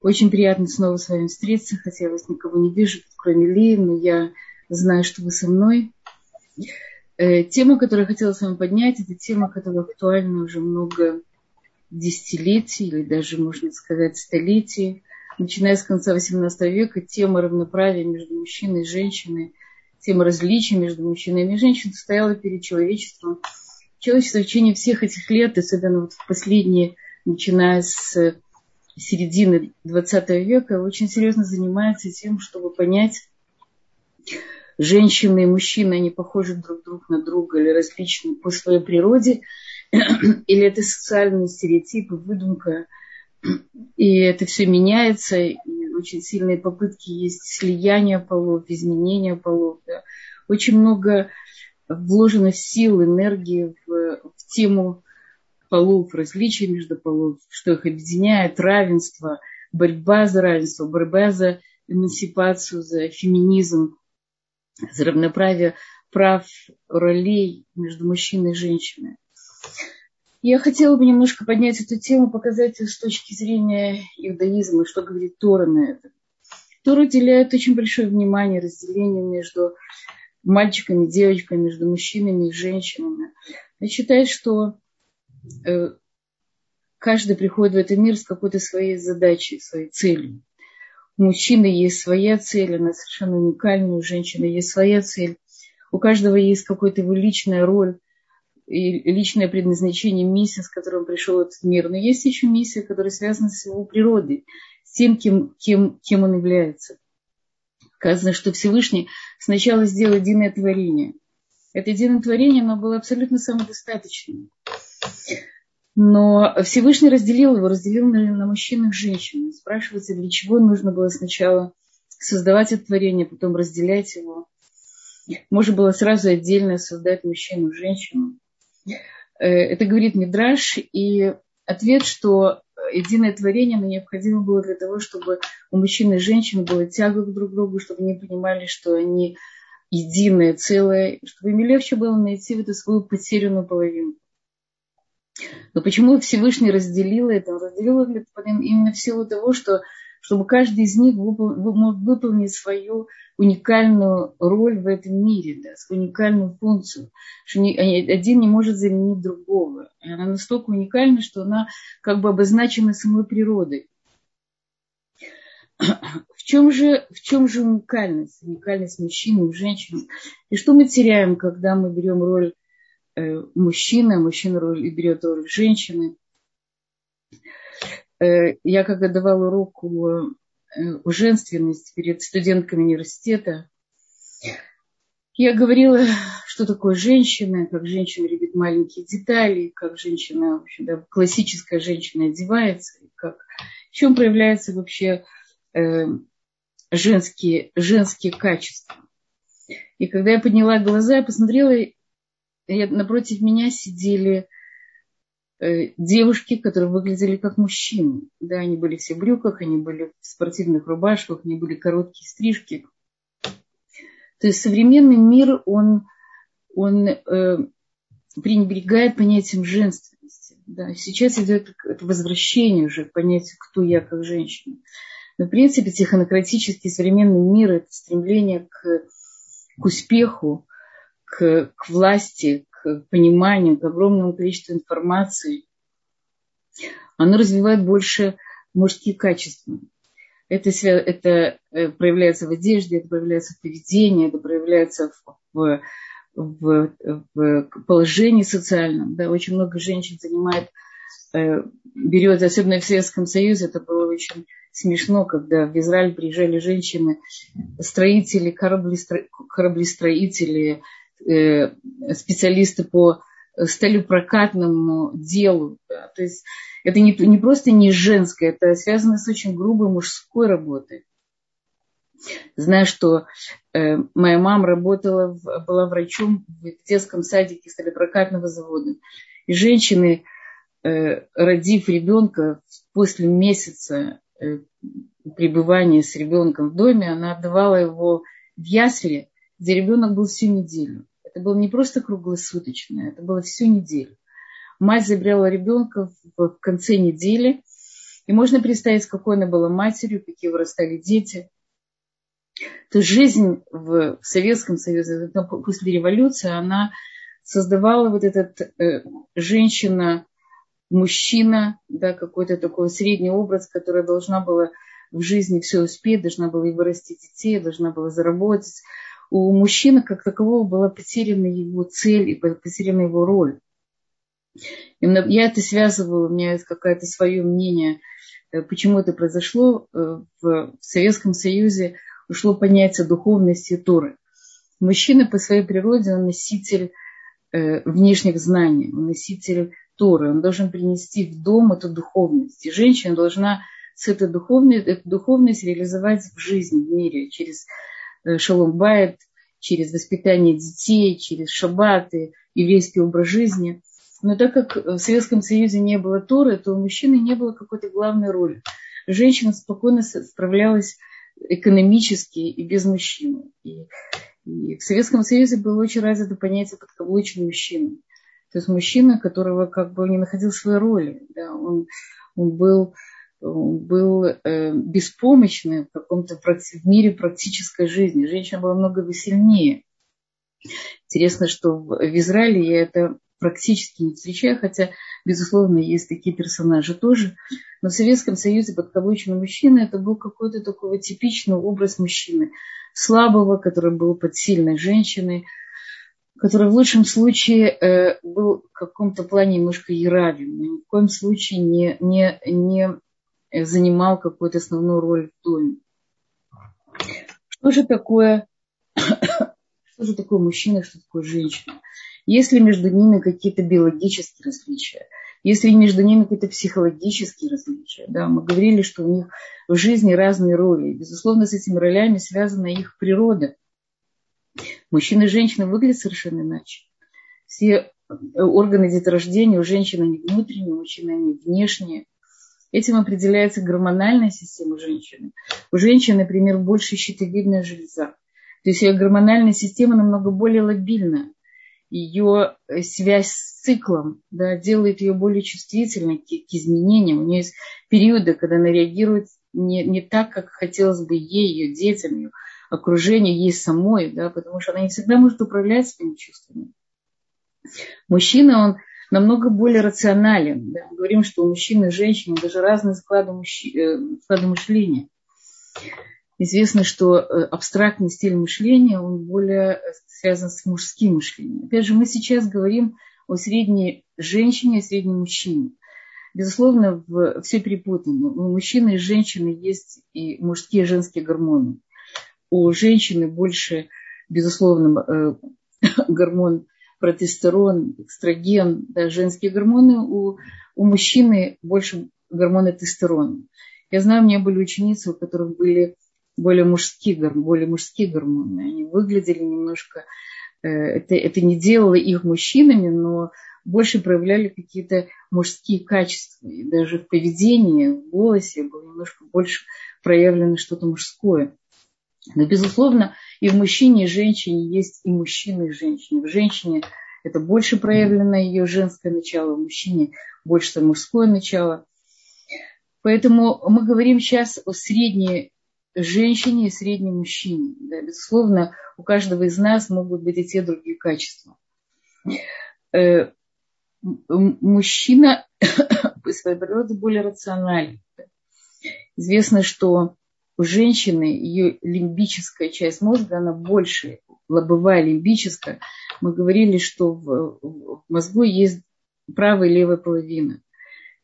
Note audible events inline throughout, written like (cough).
Очень приятно снова с вами встретиться, хотя я вас никого не вижу, кроме Ли, но я знаю, что вы со мной. Э, тема, которую я хотела с вами поднять, это тема, которая актуальна уже много десятилетий, или даже, можно сказать, столетий. Начиная с конца XVIII века, тема равноправия между мужчиной и женщиной, тема различий между мужчиной и женщиной стояла перед человечеством. Человечество в течение всех этих лет, особенно вот в последние, начиная с середины 20 века очень серьезно занимается тем, чтобы понять, женщины и мужчины, они похожи друг друг на друга или различны по своей природе, (clears throat) или это социальные стереотипы, выдумка, и это все меняется, и очень сильные попытки есть слияния полов, изменения полов. Да. Очень много вложено сил, энергии в, в тему полов, различия между полов, что их объединяет, равенство, борьба за равенство, борьба за эмансипацию, за феминизм, за равноправие прав, ролей между мужчиной и женщиной. Я хотела бы немножко поднять эту тему, показать с точки зрения иудаизма, что говорит Тора на это. Тора уделяет очень большое внимание разделению между мальчиками, девочками, между мужчинами и женщинами. Она считает, что каждый приходит в этот мир с какой-то своей задачей, своей целью. У мужчины есть своя цель, она совершенно уникальная, у женщины есть своя цель. У каждого есть какая-то его личная роль и личное предназначение, миссия, с которой он пришел в этот мир. Но есть еще миссия, которая связана с его природой, с тем, кем, кем, кем он является. Сказано, что Всевышний сначала сделал единое творение. Это единое творение, оно было абсолютно самодостаточным. Но Всевышний разделил его, разделил на, мужчин и женщин. Спрашивается, для чего нужно было сначала создавать это творение, потом разделять его. Можно было сразу отдельно создать мужчину и женщину. Э, это говорит Мидраш, и ответ, что единое творение но необходимо было для того, чтобы у мужчин и женщин было тяга друг к другу, чтобы они понимали, что они единое целое, чтобы им легче было найти в эту свою потерянную половину. Но почему Всевышний разделил это? Он разделил это именно в силу того, что чтобы каждый из них мог выполнить свою уникальную роль в этом мире, да, свою уникальную функцию. Что один не может заменить другого. И она настолько уникальна, что она как бы обозначена самой природой. (clears throat) В чем же, в чем же уникальность? Уникальность и женщины. И что мы теряем, когда мы берем роль Э, мужчина, мужчина роль, берет роль женщины. Э, я когда давала урок э, о женственности перед студентками университета, я говорила, что такое женщина, как женщина любит маленькие детали, как женщина, в общем, да, классическая женщина одевается, как, в чем проявляются вообще э, женские, женские качества. И когда я подняла глаза, я посмотрела, напротив меня сидели э, девушки, которые выглядели как мужчины. Да, они были все в брюках, они были в спортивных рубашках, они были короткие стрижки. То есть современный мир, он, он э, пренебрегает понятием женственности. Да. Сейчас идет это возвращение уже к понятию, кто я как женщина. Но, в принципе, технократический современный мир – это стремление к, к успеху, к, к власти, к пониманию, к огромному количеству информации, оно развивает больше мужские качества. Это, это э, проявляется в одежде, это проявляется в поведении, это проявляется в, в, в положении социальном. Да, очень много женщин занимает, э, берет, особенно в Советском Союзе, это было очень смешно, когда в Израиль приезжали женщины, строители, кораблестроители, Э, специалисты по сталепрокатному делу. Да. То есть это не, не просто не женское, это связано с очень грубой мужской работой. Знаю, что э, моя мама работала, в, была врачом в детском садике сталепрокатного завода. И женщины, э, родив ребенка после месяца э, пребывания с ребенком в доме, она отдавала его в ясли, где ребенок был всю неделю. Это было не просто круглосуточное, это было всю неделю. Мать забирала ребенка в конце недели, И можно представить, какой она была матерью, какие вырастали дети. То жизнь в Советском Союзе после революции, она создавала вот этот э, женщина, мужчина, да, какой-то такой средний образ, которая должна была в жизни все успеть, должна была и вырастить детей, должна была заработать. У мужчины как такового была потеряна его цель и потеряна его роль. Я это связываю, у меня есть какое-то свое мнение, э, почему это произошло. Э, в Советском Союзе ушло понятие духовности Торы. Мужчина по своей природе, он носитель э, внешних знаний, он носитель Торы. Он должен принести в дом эту духовность. И женщина должна с этой духовностью, эту духовность реализовать в жизни, в мире, через шалом байт, через воспитание детей, через шаббаты, еврейский образ жизни. Но так как в Советском Союзе не было Торы, то у мужчины не было какой-то главной роли. Женщина спокойно справлялась экономически и без мужчины. И, и в Советском Союзе было очень развито понятие подкаблучный мужчина. То есть мужчина, которого как бы не находил своей роли. Да, он, он был, был э, беспомощным в каком-то в мире практической жизни. Женщина была много сильнее. Интересно, что в Израиле я это практически не встречаю, хотя, безусловно, есть такие персонажи тоже. Но в Советском Союзе подкаблучный мужчина это был какой-то такой типичный образ мужчины. Слабого, который был под сильной женщиной, который в лучшем случае э, был в каком-то плане немножко яравим, но ни в коем случае не, не, не занимал какую-то основную роль в доме. Что же такое, (coughs) что же такое мужчина, что такое женщина? Есть ли между ними какие-то биологические различия? Есть ли между ними какие-то психологические различия? Да, мы говорили, что у них в жизни разные роли. Безусловно, с этими ролями связана их природа. Мужчина и женщина выглядят совершенно иначе. Все органы деторождения у женщины они внутренние, у мужчины они внешние. Этим определяется гормональная система женщины. У женщины, например, больше щитовидная железа. То есть ее гормональная система намного более лобильная ее э, связь с циклом да, делает ее более чувствительной к, к изменениям. У нее есть периоды, когда она реагирует не, не так, как хотелось бы ей, ее детям, ее окружению, ей самой, да, потому что она не всегда может управлять своими чувствами. Мужчина, он намного более рационален. Да. Мы говорим, что у мужчины и женщины даже разные склады, мужчи, э, склады мышления. Известно, что э, абстрактный стиль мышления, он более э, связан с мужским мышлением. Опять же, мы сейчас говорим о средней женщине и среднем мужчине. Безусловно, в, все перепутано. У мужчины и женщины есть и мужские и женские гормоны. У женщины больше, безусловно, (laughs) гормон протестерон, экстраген, да, женские гормоны. У, у мужчины больше гормона тестостерона. Я знаю, у меня были ученицы, у которых были более мужские, более мужские гормоны. Они выглядели немножко... Э, это, это не делало их мужчинами, но больше проявляли какие-то мужские качества. И даже в поведении, в голосе было немножко больше проявлено что-то мужское. Но, безусловно, и в мужчине, и в женщине есть и мужчина, и женщина. В женщине это больше проявлено ее женское начало, в мужчине больше мужское начало. Поэтому мы говорим сейчас о средней женщине и среднем мужчине. Да, безусловно, у каждого из нас могут быть и те другие качества. Э, мужчина (coughs) по своей природе более рациональный. Известно, что у женщины ее лимбическая часть мозга, она больше, лобовая лимбическая. Мы говорили, что в, в мозгу есть правая и левая половина.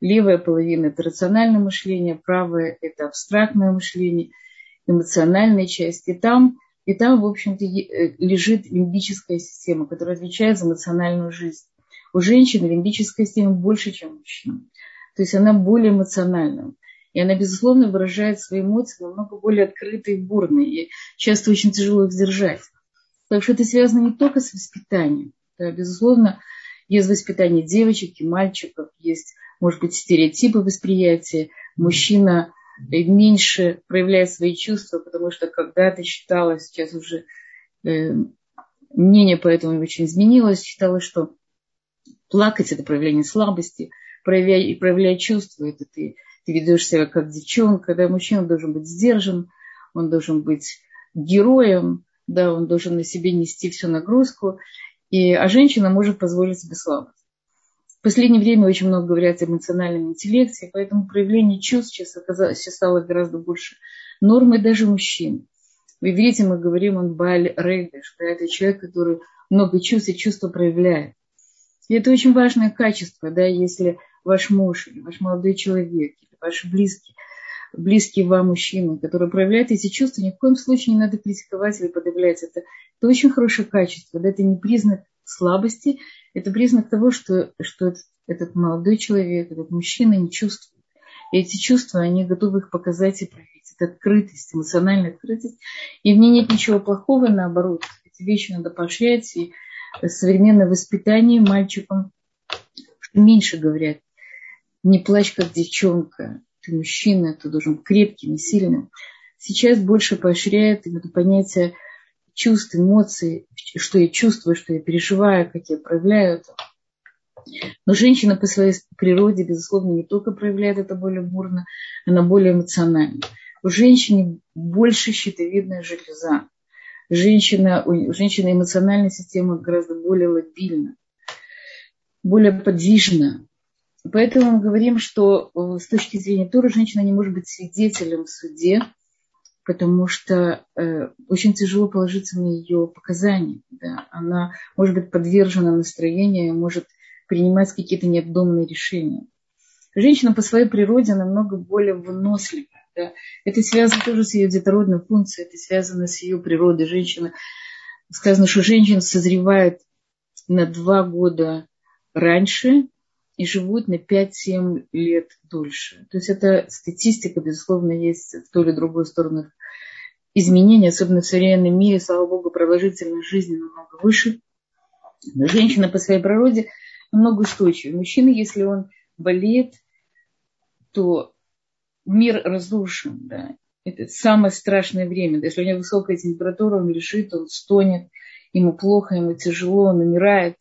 Левая половина – это рациональное мышление, правая – это абстрактное мышление – эмоциональной части. И там, и там, в общем-то, э, лежит лимбическая система, которая отвечает за эмоциональную жизнь. У женщины лимбическая система больше, чем у мужчин. То есть она более эмоциональна. И она, безусловно, выражает свои эмоции намного более открыто и бурно. И часто очень тяжело их сдержать. Так что это связано не только с воспитанием. Да, безусловно, есть воспитание девочек и мальчиков, есть, может быть, стереотипы восприятия. Мужчина меньше проявляет свои чувства, потому что когда-то считала, сейчас уже э, мнение по этому очень изменилось, считала, что плакать это проявление слабости, проявлять, проявлять чувства, это ты ты ведешь себя как девчонка, да, мужчина должен быть сдержан, он должен быть героем, да, он должен на себе нести всю нагрузку, и, а женщина может позволить себе слабость. В последнее время очень много говорят о эмоциональном интеллекте, поэтому проявление чувств сейчас, сейчас стало гораздо больше нормой даже мужчин. В иврите мы говорим, он баль рейгаш, да, это человек, который много чувств и чувства проявляет. И это очень важное качество, да, если ваш муж или ваш молодой человек, или ваши близкие, близкие вам мужчины, которые проявляют эти чувства, ни в коем случае не надо критиковать или подавлять. Это, это очень хорошее качество. Да? Это не признак слабости, это признак того, что, что этот, этот молодой человек, этот мужчина не чувствует. И эти чувства, они готовы их показать и проявить. Это открытость, эмоциональная открытость. И в ней нет ничего плохого, наоборот. Эти вещи надо поощрять. И современное воспитание мальчикам меньше говорят. Не плачь, как девчонка ты мужчина, ты должен быть крепким и сильным. Сейчас больше поощряет это понятие чувств, эмоций, что я чувствую, что я переживаю, как я проявляю это. Но женщина по своей природе, безусловно, не только проявляет это более бурно, она более эмоциональна. У женщины больше щитовидная железа. Женщина, у женщины эмоциональная система гораздо более лобильна, более подвижна. Поэтому мы говорим, что э, с точки зрения Торы женщина не может быть свидетелем в суде, потому что э, очень тяжело положиться на ее показания. Да? Она может быть подвержена настроению, может принимать какие-то необдуманные решения. Женщина по своей природе намного более выносливая. Да? Это связано тоже с ее детородной функцией, это связано с ее природой. Женщина, сказано, что женщина созревает на два года раньше, и живут на 5-7 лет дольше. То есть это статистика, безусловно, есть в ту или другую сторону изменения, особенно в современном мире, слава богу, продолжительность жизни намного выше. Но женщина по своей природе намного устойчивее. Мужчина, если он болеет, то мир разрушен. Да. Это самое страшное время. Если у него высокая температура, он лежит, он стонет, ему плохо, ему тяжело, он умирает.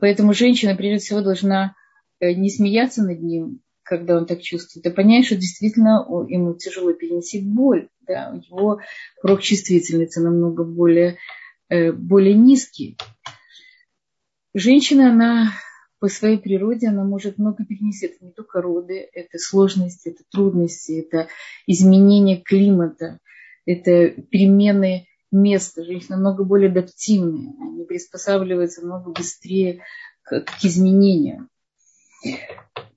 Поэтому женщина, прежде всего, должна э, не смеяться над ним, когда он так чувствует, а понять, что действительно ему тяжело переносить боль. Да? У него порог чувствительности намного более, э, более низкий. Женщина, она по своей природе, она может много перенести. Это не только роды, это сложности, это трудности, это изменение климата, это перемены место. Женщины намного более адаптивные. Они приспосабливаются много быстрее к, к изменениям.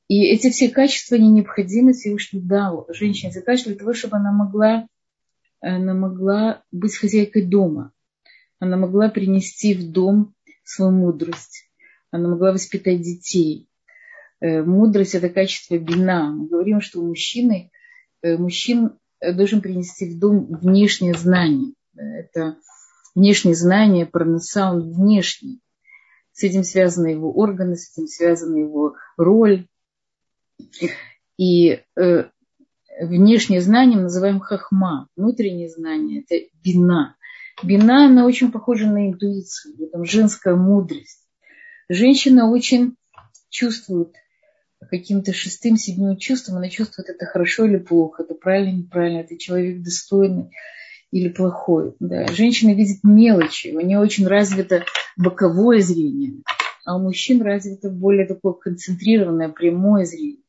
И эти все качества, они необходимы Всевышний дал женщине эти качества для того, чтобы она могла, она могла быть хозяйкой дома. Она могла принести в дом свою мудрость. Она могла воспитать детей. Э, мудрость – это качество бина. Мы говорим, что у мужчины, э, мужчин должен принести в дом внешнее знание это внешние знания про он внешний. С этим связаны его органы, с этим связана его роль. И э, внешнее знание мы называем хахма, внутреннее знание – это бина. Бина, она очень похожа на интуицию, там женская мудрость. Женщина очень чувствует каким-то шестым, седьмым чувством, она чувствует, это хорошо или плохо, это правильно, неправильно, это человек достойный или плохой. Да. Женщина видит мелочи, у нее очень развито боковое зрение, а у мужчин развито более такое концентрированное, прямое зрение.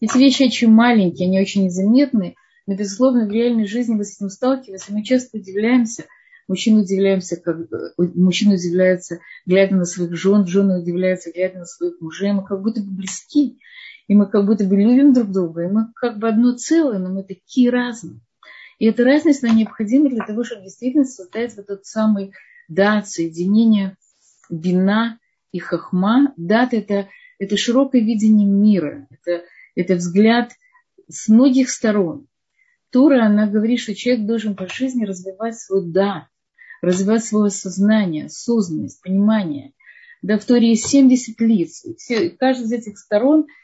Эти вещи очень маленькие, они очень незаметны, но, безусловно, в реальной жизни мы с этим сталкиваемся, мы часто удивляемся, мужчины удивляемся, как, мужчины удивляются, глядя на своих жен, жены удивляются, глядя на своих мужей, мы как будто бы близки, и мы как будто бы любим друг друга, и мы как бы одно целое, но мы такие разные. И эта разность, она необходима для того, чтобы действительно создать вот тот самый дат, соединение бина и хахма. Дат это, это широкое видение мира, это, это взгляд с многих сторон. Тура, она говорит, что человек должен по жизни развивать свой дат, развивать свое сознание, осознанность, понимание. Да, в Торе есть 70 лиц. Все, каждый из этих сторон –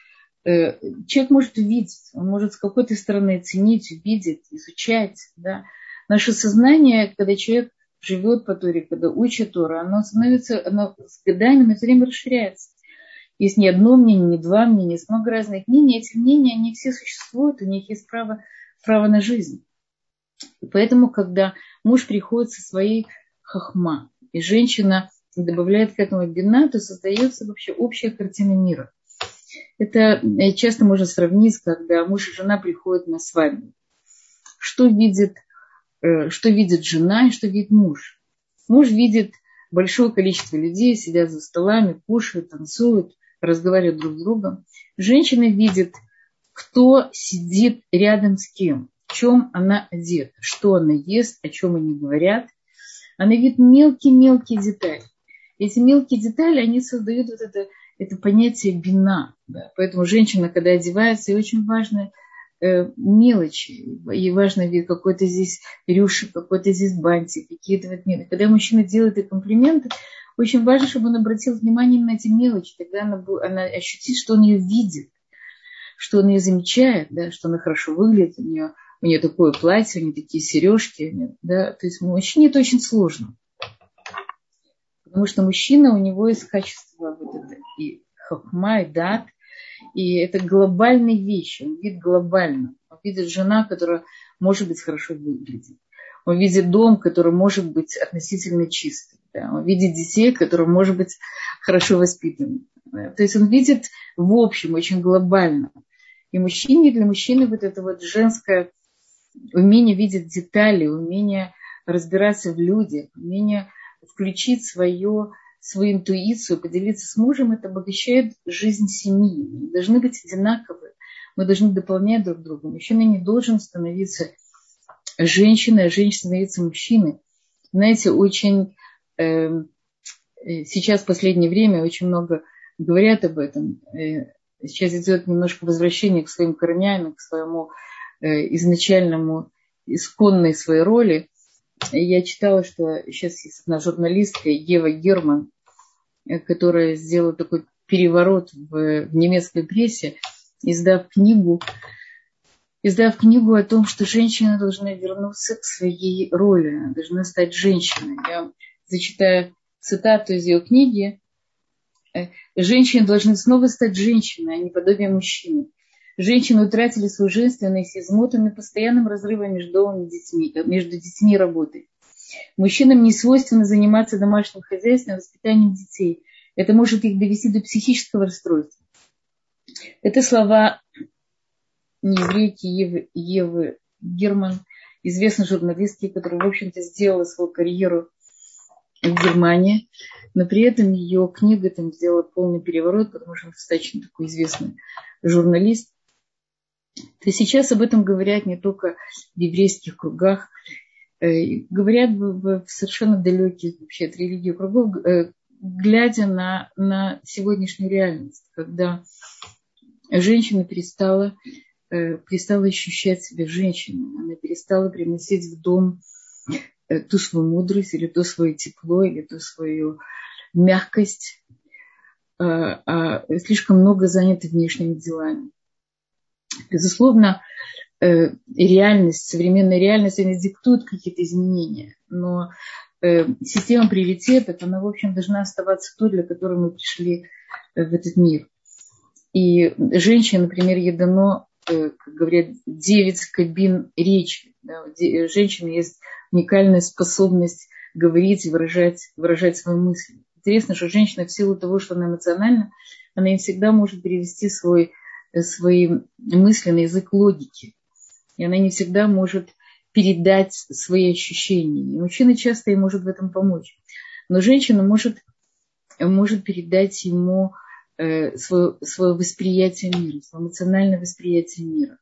человек может увидеть, он может с какой-то стороны оценить, увидеть, изучать. Да. Наше сознание, когда человек живет по Торе, когда учит Тору, оно становится, оно с годами на все время расширяется. Есть не одно мнение, не два мнения, есть много разных мнений. Эти мнения, они все существуют, у них есть право, право на жизнь. И поэтому, когда муж приходит со своей хахма, и женщина добавляет к этому бина, то создается вообще общая картина мира. Это э, часто можно сравнить, когда муж и жена приходят на свадьбу. Что видит, э, что видит жена и что видит муж? Муж видит большое количество людей, сидят за столами, кушают, танцуют, разговаривают друг с другом. Женщина видит, кто сидит рядом с кем, в чем она одета, что она ест, о чем они говорят. Она видит мелкие-мелкие детали. Эти мелкие детали, они создают вот это, это понятие бина. Да. Поэтому женщина, когда одевается, ей очень важно э, мелочи. Ей важно видеть какой-то здесь рюшик, какой-то здесь бантик, какие-то вот мелочи. Когда мужчина делает ей комплименты, очень важно, чтобы он обратил внимание на эти мелочи. Тогда она, она ощутит, что он ее видит, что он ее замечает, да, что она хорошо выглядит, у нее, у нее такое платье, у нее такие сережки. Да, то есть мужчине это очень сложно. Потому что мужчина, у него есть качество и хохма, и дат, и это глобальные вещи, он видит глобально. Он видит жена, которая может быть хорошо выглядит. Он видит дом, который может быть относительно чистый. Да? Он видит детей, которые может быть хорошо воспитаны. Да? То есть он видит в общем, очень глобально. И мужчине, для мужчины вот это вот женское умение видеть детали, умение разбираться в людях, умение включить свое, свою интуицию, поделиться с мужем, это обогащает жизнь семьи. Мы должны быть одинаковы, мы должны дополнять друг друга. Мужчина не должен становиться женщиной, а женщина становится мужчиной. Знаете, очень эм, э, сейчас в последнее время очень много говорят об этом. Э, сейчас идет немножко возвращение к своим корням, к своему э, изначальному, исконной своей роли я читала, что сейчас есть одна журналистка Ева Герман, которая сделала такой переворот в, в немецкой прессе, издав книгу, издав книгу о том, что женщина должна вернуться к своей роли, должна стать женщиной. Я зачитаю цитату из ее книги. «Э, Женщины должны снова стать женщиной, а не подобие мужчины. Женщины утратили свою женственность измотаны постоянным разрывом между детьми, э, между детьми и работой. Мужчинам не свойственно заниматься домашним хозяйством воспитанием детей. Это может их довести до психического расстройства. Это слова нееврейки Евы, Евы Герман, известной журналистки, которая, в общем-то, сделала свою карьеру в Германии, но при этом ее книга там сделала полный переворот, потому что она достаточно такой известный журналист то сейчас об этом говорят не только в еврейских кругах, говорят в совершенно далеких вообще от религии кругов, э, глядя на, на сегодняшнюю реальность, когда женщина перестала, э, перестала ощущать себя женщиной, она перестала приносить в дом ту свою мудрость, или то свое тепло, или ту свою мягкость, а слишком много занята внешними делами. Безусловно, э, реальность, современная реальность, они диктуют какие-то изменения. Но э, система приоритетов, она, в общем, должна оставаться той, для которой мы пришли э, в этот мир. И женщине, например, ей дано, как говорят, 9 кабин речи. Да, женщина есть уникальная способность говорить и выражать, выражать свои мысли. Интересно, что женщина в силу того, что она эмоциональна, она не всегда может перевести свой свои мысли на язык логики. И она не всегда может передать свои ощущения. И мужчина часто ей может в этом помочь. Но женщина может, может передать ему э, свое, свое восприятие мира, свое эмоциональное восприятие мира,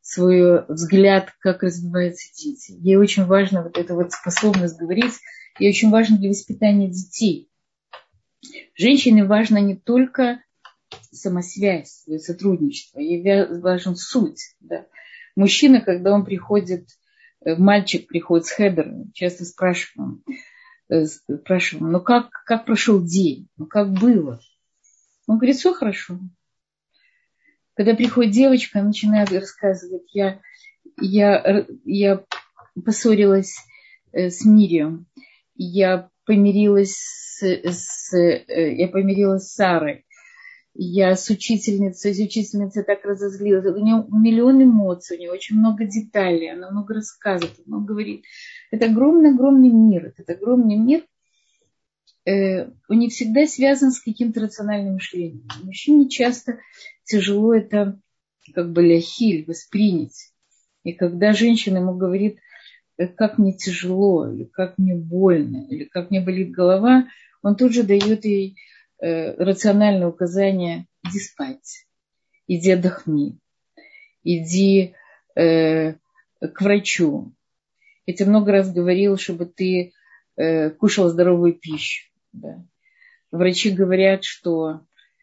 свой взгляд, как развиваются дети. Ей очень важно вот эта вот способность говорить, и очень важно для воспитания детей. Женщине важно не только самосвязь, сотрудничество. Ей важен суть. Да. Мужчина, когда он приходит, э, мальчик приходит с хедером, часто спрашиваем, э, спрашиваем, ну как, как прошел день, ну как было? Он говорит, все хорошо. Когда приходит девочка, она начинает рассказывать, я, я, я поссорилась э, с Мирием, я помирилась с, с, я помирилась с Сарой, я с учительницей, с учительницей так разозлилась. У нее миллион эмоций, у нее очень много деталей, она много рассказывает, много говорит. Это огромный-огромный мир, это огромный мир, э, он не всегда связан с каким-то рациональным мышлением. Мужчине часто тяжело это как бы ляхиль воспринять. И когда женщина ему говорит, «Э, как мне тяжело, или как мне больно, или как мне болит голова, он тут же дает ей рациональное указание иди спать, иди отдохни, иди э, к врачу. Я тебе много раз говорил, чтобы ты э, кушал здоровую пищу. Да. Врачи говорят, что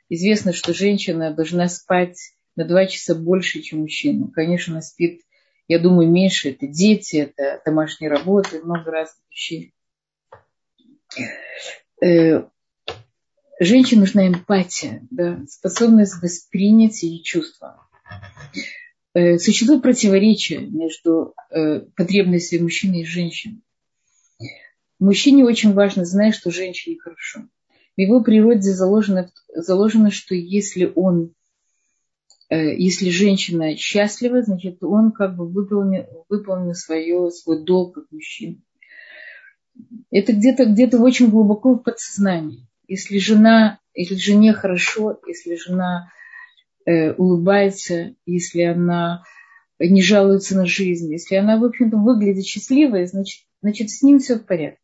известно, что женщина должна спать на два часа больше, чем мужчина. Конечно, она спит, я думаю, меньше. Это дети, это домашние работы, много разных вещей. Женщине нужна эмпатия, да, способность воспринять ее чувства. Э, существует противоречие между э, потребностями мужчины и женщины. Мужчине очень важно знать, что женщине хорошо. В его природе заложено, заложено что если он, э, если женщина счастлива, значит, он как бы выполнил, выполнил свое, свой долг как мужчина. Это где-то где очень глубоко в подсознании. Если жена, если жене хорошо, если жена э, улыбается, если она не жалуется на жизнь, если она, в общем-то, выглядит счастливой, значит, значит, с ним все в порядке.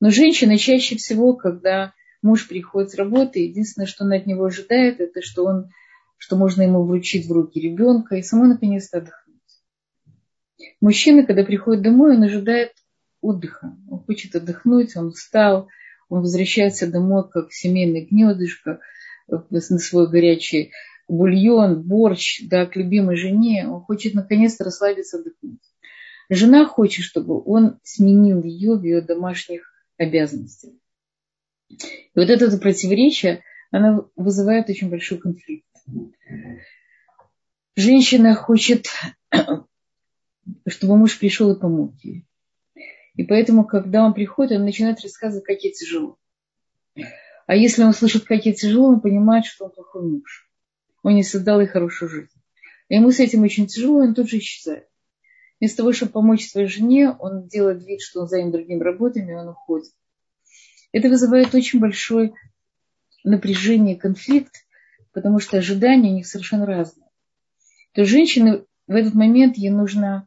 Но женщина чаще всего, когда муж приходит с работы, единственное, что она от него ожидает, это что он, что можно ему вручить в руки ребенка и самой наконец-то отдохнуть. Мужчина, когда приходит домой, он ожидает отдыха. Он хочет отдохнуть, он устал, он возвращается домой, как семейное гнездышко, на свой горячий бульон, борщ, да, к любимой жене. Он хочет наконец-то расслабиться, отдохнуть. Жена хочет, чтобы он сменил ее в ее домашних обязанностей. И вот это противоречие, оно вызывает очень большой конфликт. Женщина хочет, (coughs) чтобы муж пришел и помог ей. И поэтому, когда он приходит, он начинает рассказывать, как ей тяжело. А если он слышит, как ей тяжело, он понимает, что он плохой муж. Он не создал ей хорошую жизнь. И ему с этим очень тяжело, и он тут же исчезает. Вместо того, чтобы помочь своей жене, он делает вид, что он занят другими работами, и он уходит. Это вызывает очень большое напряжение, конфликт, потому что ожидания у них совершенно разные. То женщина в этот момент ей нужно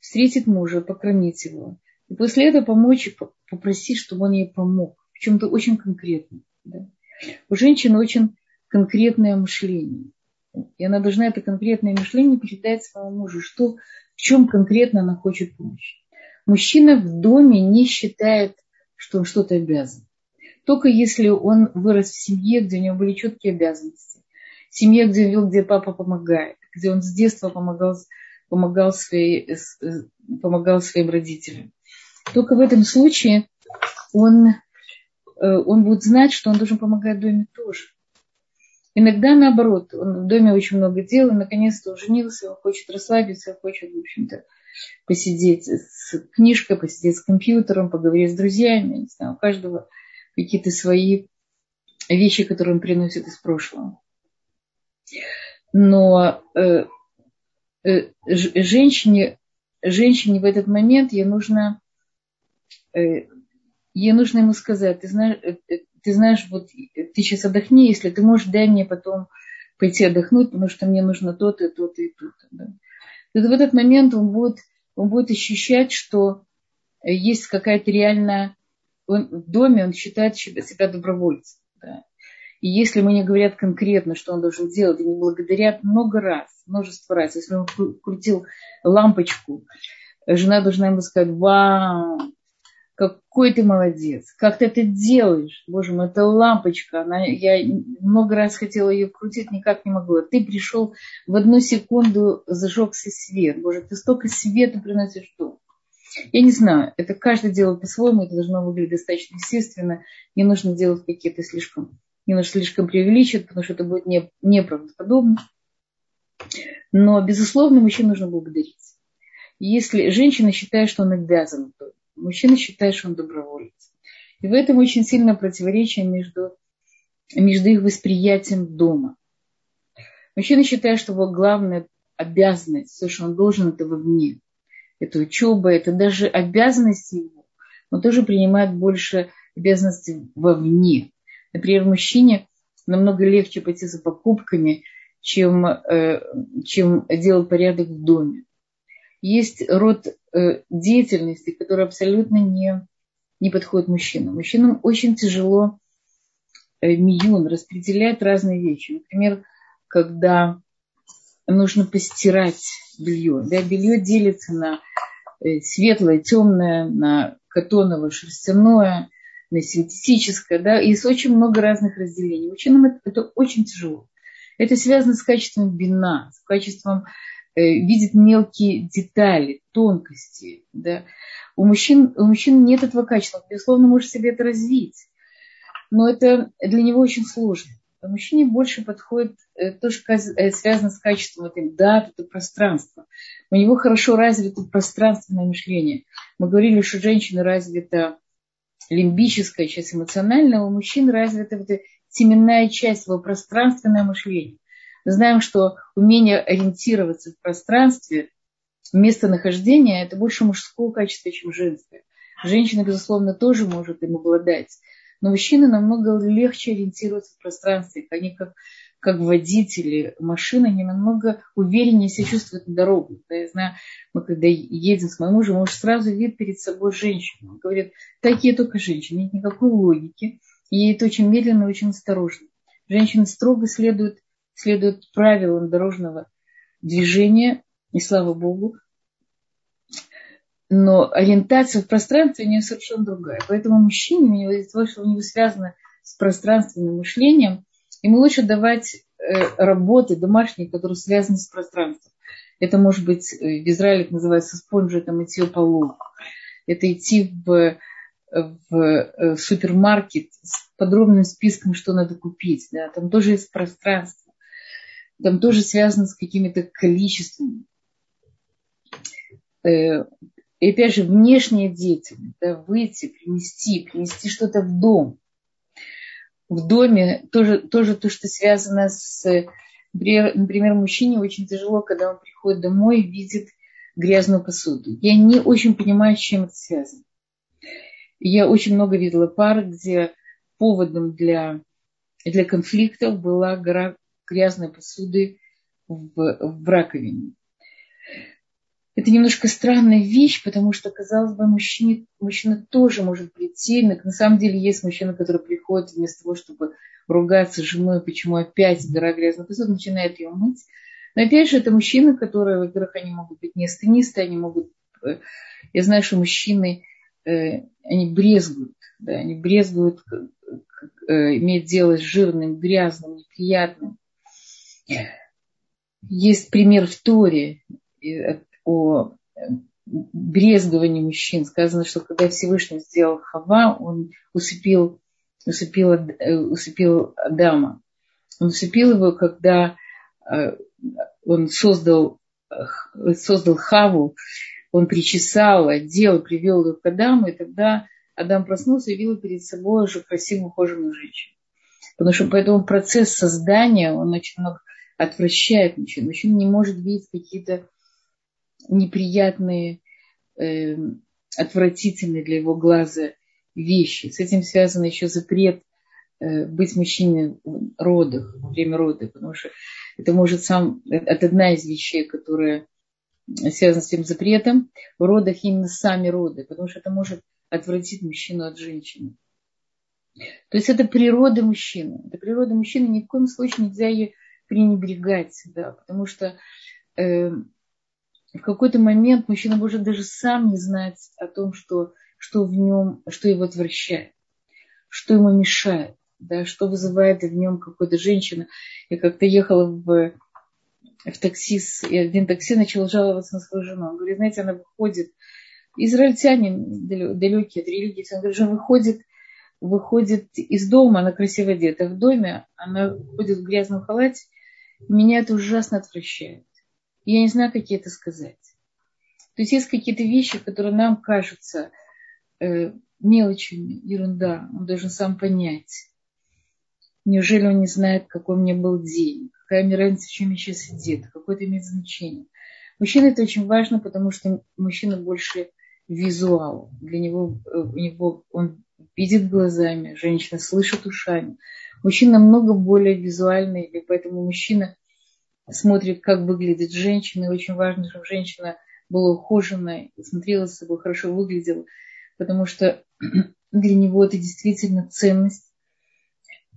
встретить мужа, покормить его, и после этого помочь, попросить, чтобы он ей помог. В чем-то очень конкретно. Да? У женщины очень конкретное мышление. И она должна это конкретное мышление передать своему мужу, что, в чем конкретно она хочет помочь. Мужчина в доме не считает, что он что-то обязан. Только если он вырос в семье, где у него были четкие обязанности. В семье, где он видел, где папа помогает, где он с детства помогал, помогал, своей, помогал своим родителям. Только в этом случае он, э, он будет знать, что он должен помогать доме тоже. Иногда наоборот, он в доме очень много дел, наконец-то он женился, он хочет расслабиться, хочет, в общем-то, посидеть с книжкой, посидеть с компьютером, поговорить с друзьями, не знаю, у каждого какие-то свои вещи, которые он приносит из прошлого. Но э, э, женщине, женщине в этот момент ей нужно ей нужно ему сказать, ты знаешь, э, э, ты знаешь, вот ты сейчас отдохни, если ты можешь, дай мне потом пойти отдохнуть, потому что мне нужно то-то, то-то и то-то. Да. И в этот момент он будет, он будет ощущать, что есть какая-то реальная... Он, в доме он считает себя, добровольцем. Да. И если мне говорят конкретно, что он должен делать, и не благодарят много раз, множество раз, если он крутил лампочку, жена должна ему сказать, вау, какой ты молодец, как ты это делаешь. Боже мой, это лампочка. Она, я много раз хотела ее крутить, никак не могла. Ты пришел в одну секунду, зажегся свет. Боже, ты столько света приносишь дом. Я не знаю, это каждый делает по-своему, это должно выглядеть достаточно естественно. Не нужно делать какие-то слишком, не нужно слишком преувеличивать, потому что это будет не, неправдоподобно. Но, безусловно, мужчин нужно благодарить. Если женщина считает, что он обязан, то Мужчина считает, что он доброволец. И в этом очень сильное противоречие между между их восприятием дома. Мужчина считает, что его главная обязанность, все, что он должен, это вовне. Это учеба, это даже обязанности его. Он тоже принимает больше обязанностей вовне. Например, мужчине намного легче пойти за покупками, чем, э, чем делать порядок в доме. Есть род э, деятельности, который абсолютно не, не подходит мужчинам. Мужчинам очень тяжело э, миюн распределять разные вещи. Например, когда нужно постирать белье. Да, белье делится на светлое, темное, на катоновое, шерстяное, на синтетическое. Да, есть очень много разных разделений. Мужчинам это, это очень тяжело. Это связано с качеством вина, с качеством э, видеть мелкие детали, тонкости. Да. У, мужчин, у мужчин нет этого качества. Безусловно, может себе это развить. Но это для него очень сложно. А мужчине больше подходит э, то, что э, связано с качеством этой даты, пространства. У него хорошо развито пространственное мышление. Мы говорили, что женщина развита лимбическая часть эмоциональная, у мужчин развита вот семенная часть его пространственное мышление. Мы знаем, что умение ориентироваться в пространстве, местонахождение – это больше мужского качества, чем женское. Женщина, безусловно, тоже может им обладать. Но мужчины намного легче ориентируются в пространстве. Они как, как водители машины, они намного увереннее себя чувствуют на дорогу. Да, я знаю, мы когда едем с моим мужем, мы сразу видим перед собой женщину. Он говорит, такие только женщины, нет никакой логики. И это очень медленно и очень осторожно. Женщины строго следуют, следуют правилам дорожного движения, и слава Богу. Но ориентация в пространстве у нее совершенно другая. Поэтому мужчине, из-за того, что у него связано с пространственным мышлением, ему лучше давать э, работы домашние, которые связаны с пространством. Это может быть, э, в Израиле это называется спонжи, это мытье полов. Это идти в в э, супермаркет с подробным списком, что надо купить. Да, там тоже есть пространство. Там тоже связано с какими-то количествами. Э, и опять же, внешняя деятельность, да, выйти, принести, принести что-то в дом. В доме тоже, тоже то, что связано с... Например, мужчине очень тяжело, когда он приходит домой и видит грязную посуду. Я не очень понимаю, с чем это связано. Я очень много видела пар, где поводом для, для конфликтов была гора грязной посуды в, в раковине. Это немножко странная вещь, потому что, казалось бы, мужчине, мужчина тоже может прийти. На самом деле есть мужчина, который приходит вместо того, чтобы ругаться с женой, почему опять гора грязной посуды, начинает ее мыть. Но опять же, это мужчины, которые, во-первых, они могут быть не астенисты, они могут... Э, я знаю, что мужчины Э, они брезгуют, да, они брезгуют э, иметь дело с жирным, грязным, неприятным. Есть пример в Торе э, о брезговании мужчин. Сказано, что когда Всевышний сделал Хава, он усыпил, усыпил, усыпил Адама. Он усыпил его, когда он создал, создал Хаву он причесал, одел, привел ее к Адаму, и тогда Адам проснулся и видел перед собой уже красивую ухоженную женщину. Потому что поэтому процесс создания, он очень много отвращает мужчин. Мужчина не может видеть какие-то неприятные, э, отвратительные для его глаза вещи. С этим связан еще запрет э, быть мужчиной в родах, во время рода, потому что это может сам, это одна из вещей, которая связан с этим запретом, в родах именно сами роды, потому что это может отвратить мужчину от женщины. То есть это природа мужчины. Это природа мужчины, ни в коем случае нельзя ее пренебрегать, да, потому что э, в какой-то момент мужчина может даже сам не знать о том, что, что в нем, что его отвращает, что ему мешает, да, что вызывает в нем какой-то женщина. Я как-то ехала в в такси, и один такси начал жаловаться на свою жену. Он говорит, знаете, она выходит, израильтянин далекий от религии, он говорит, жена выходит, выходит из дома, она красиво одета, в доме она ходит в грязном халате, меня это ужасно отвращает. Я не знаю, как это сказать. То есть есть какие-то вещи, которые нам кажутся э, мелочами, ерунда, он должен сам понять. Неужели он не знает, какой у меня был день? Какая мне разница, в чем я сейчас одет? Какое это имеет значение? Мужчина это очень важно, потому что мужчина больше визуал. Для него, э, у него он видит глазами, женщина слышит ушами. Мужчина намного более визуальный, и поэтому мужчина смотрит, как выглядит женщина. И очень важно, чтобы женщина была ухоженная, смотрела с собой, хорошо выглядела, потому что (clears throat) для него это действительно ценность.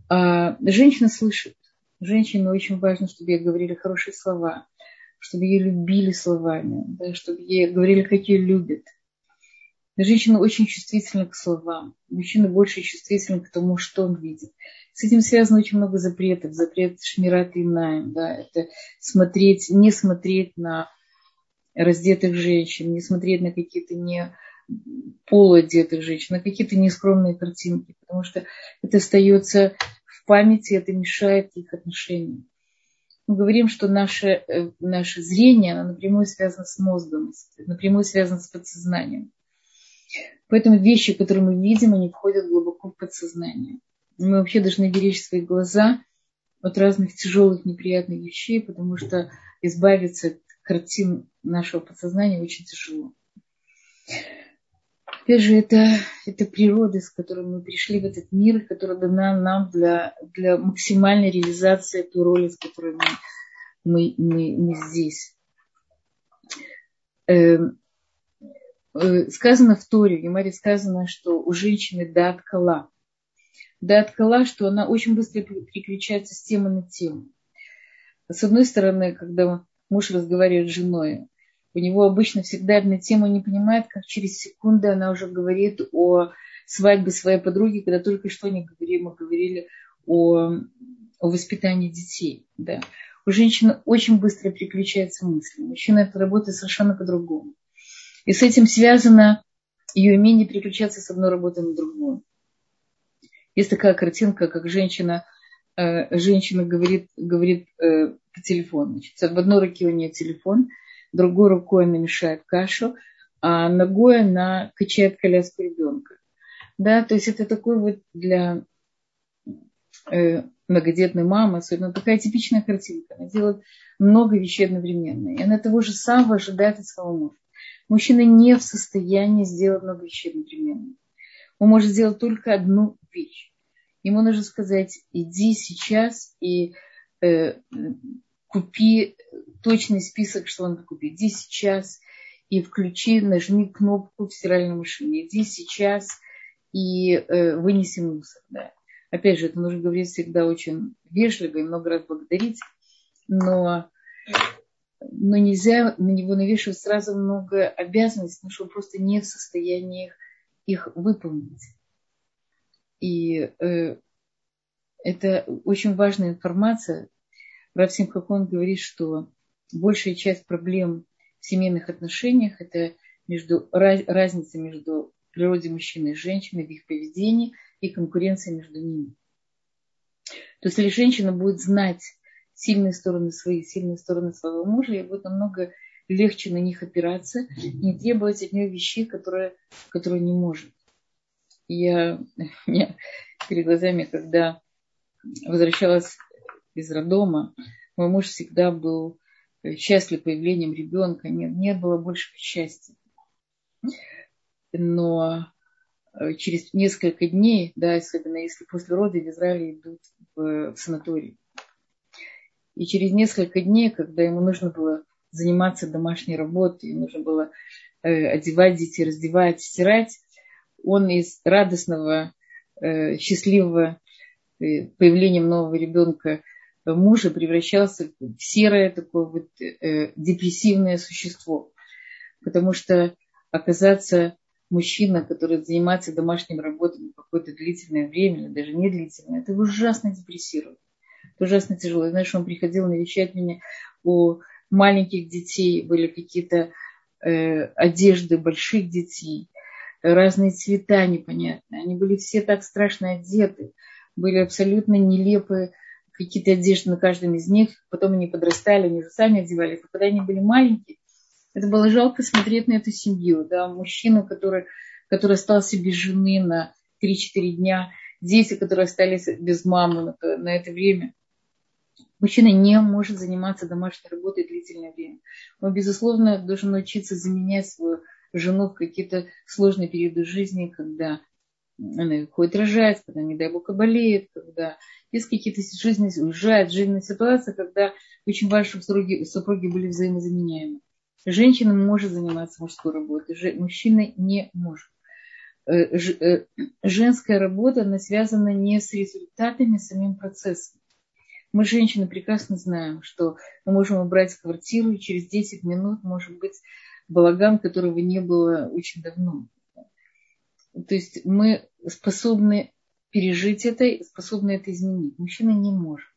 А женщина слышит. Женщине очень важно, чтобы ей говорили хорошие слова, чтобы ее любили словами, да, чтобы ей говорили, как ее любят. Женщина очень чувствительна к словам. Мужчина больше чувствителен к тому, что он видит. С этим связано очень много запретов. Запрет шмират и наем. Да, это смотреть, не смотреть на раздетых женщин, не смотреть на какие-то не полуодетых женщин, на какие-то нескромные картинки, потому что это остается в памяти, это мешает их отношениям. Мы говорим, что наше, э, наше зрение оно напрямую связано с мозгом, напрямую связано с подсознанием. Поэтому вещи, которые мы видим, они входят глубоко в подсознание. Мы вообще должны беречь свои глаза от разных тяжелых, неприятных вещей, потому что избавиться от картин нашего подсознания очень тяжело. Опять же, это, это природа, с которой мы пришли в этот мир, которая дана нам для, для максимальной реализации той роли, с которой мы, мы, мы, мы здесь. Эм, сказано в Торе, в Ямаре сказано, что у женщины дат кала. Дат кала, что она очень быстро переключается с темы на тему. С одной стороны, когда муж разговаривает с женой, у него обычно всегда одна тема не понимает, как через секунду она уже говорит о свадьбе своей подруги, когда только что не говорили, мы говорили о, о воспитании детей. Да. У женщины очень быстро переключается мысли. Мужчина это работает совершенно по-другому. И с этим связано ее умение переключаться с одной работы на другую. Есть такая картинка, как женщина, э, женщина говорит, говорит э, по телефону. Значит, в одной руке у нее телефон – другой рукой она мешает кашу, а ногой она качает коляску ребенка. Да, то есть это такой вот для э, многодетной мамы, особенно такая типичная картинка. Она делает много вещей одновременно. И она того же самого ожидает от своего мужа. Мужчина не в состоянии сделать много вещей одновременно. Он может сделать только одну вещь. Ему нужно сказать, иди сейчас и э, купи точный список, что надо купить. Иди сейчас и включи, нажми кнопку в стиральной машине. Иди сейчас и э, вынеси мусор. Да. Опять же, это нужно говорить всегда очень вежливо и много раз благодарить, но, но нельзя на него навешивать сразу много обязанностей, потому что он просто не в состоянии их, выполнить. И э, это очень важная информация, Равсим Хакон говорит, что большая часть проблем в семейных отношениях – это между, разница между природой мужчины и женщины в их поведении и конкуренция между ними. То есть, если женщина будет знать сильные стороны своих, сильные стороны своего мужа, ей будет намного легче на них опираться и не требовать от нее вещей, которые, которые не может. Я, (laughs) меня перед глазами, когда возвращалась из роддома. Мой муж всегда был э, счастлив появлением ребенка. Нет, нет было большего счастья. Но э, через несколько дней, да, особенно если после рода в Израиле идут в, в санаторий. И через несколько дней, когда ему нужно было заниматься домашней работой, нужно было э, одевать детей, раздевать, стирать, он из радостного, э, счастливого э, появлением нового ребенка мужа превращался в серое такое вот э, депрессивное существо. Потому что оказаться мужчина, который занимается домашним работой какое-то длительное время, или даже не длительное, это ужасно депрессирует. Ужасно тяжело. Я знаю, что он приходил навещать меня у маленьких детей, были какие-то э, одежды больших детей, разные цвета непонятные. Они были все так страшно одеты, были абсолютно нелепые какие-то одежды на каждом из них, потом они подрастали, они же сами одевались. А когда они были маленькие, это было жалко смотреть на эту семью, да, мужчину, который, который остался без жены на 3-4 дня, дети, которые остались без мамы на, на это время. Мужчина не может заниматься домашней работой длительное время. Он, безусловно, должен научиться заменять свою жену в какие-то сложные периоды жизни, когда она ходит рожать, когда, не дай бог, болеет, когда есть какие-то жизни, уезжает, жизненная ситуация, когда очень важно, чтобы супруги, супруги были взаимозаменяемы. Женщина может заниматься мужской работой, мужчина не может. Э, э, женская работа, она связана не с результатами, а с самим процессом. Мы, женщины, прекрасно знаем, что мы можем убрать квартиру, и через 10 минут может быть балаган, которого не было очень давно. То есть мы способны пережить это, способны это изменить. Мужчина не может.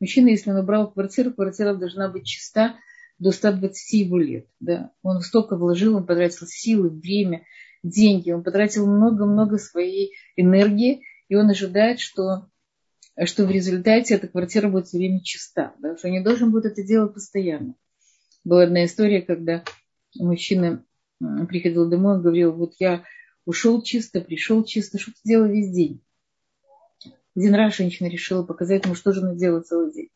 Мужчина, если он убрал квартиру, квартира должна быть чиста до 120 его лет. Да? Он столько вложил, он потратил силы, время, деньги, он потратил много-много своей энергии, и он ожидает, что, что в результате эта квартира будет все время чиста, да? что не должен будет это делать постоянно. Была одна история, когда мужчина приходил домой, он говорил, вот я ушел чисто, пришел чисто, что ты делал весь день? Один раз женщина решила показать ему, что же она делала целый день.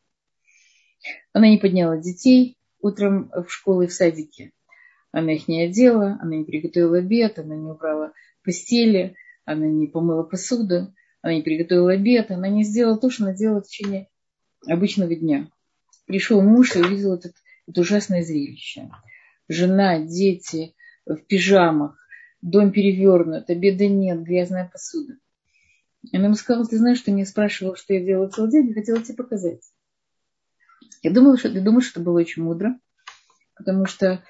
Она не подняла детей утром в школу и в садике. Она их не одела, она не приготовила обед, она не убрала постели, она не помыла посуду, она не приготовила обед, она не сделала то, что она делала в течение обычного дня. Пришел муж и увидел этот, это ужасное зрелище. Жена, дети в пижамах, дом перевернут, обеда нет, грязная посуда. Она ему сказала, ты знаешь, что не спрашивал, что я делала целый день, я хотела тебе показать. Я думала, что ты думаешь, что это было очень мудро, потому что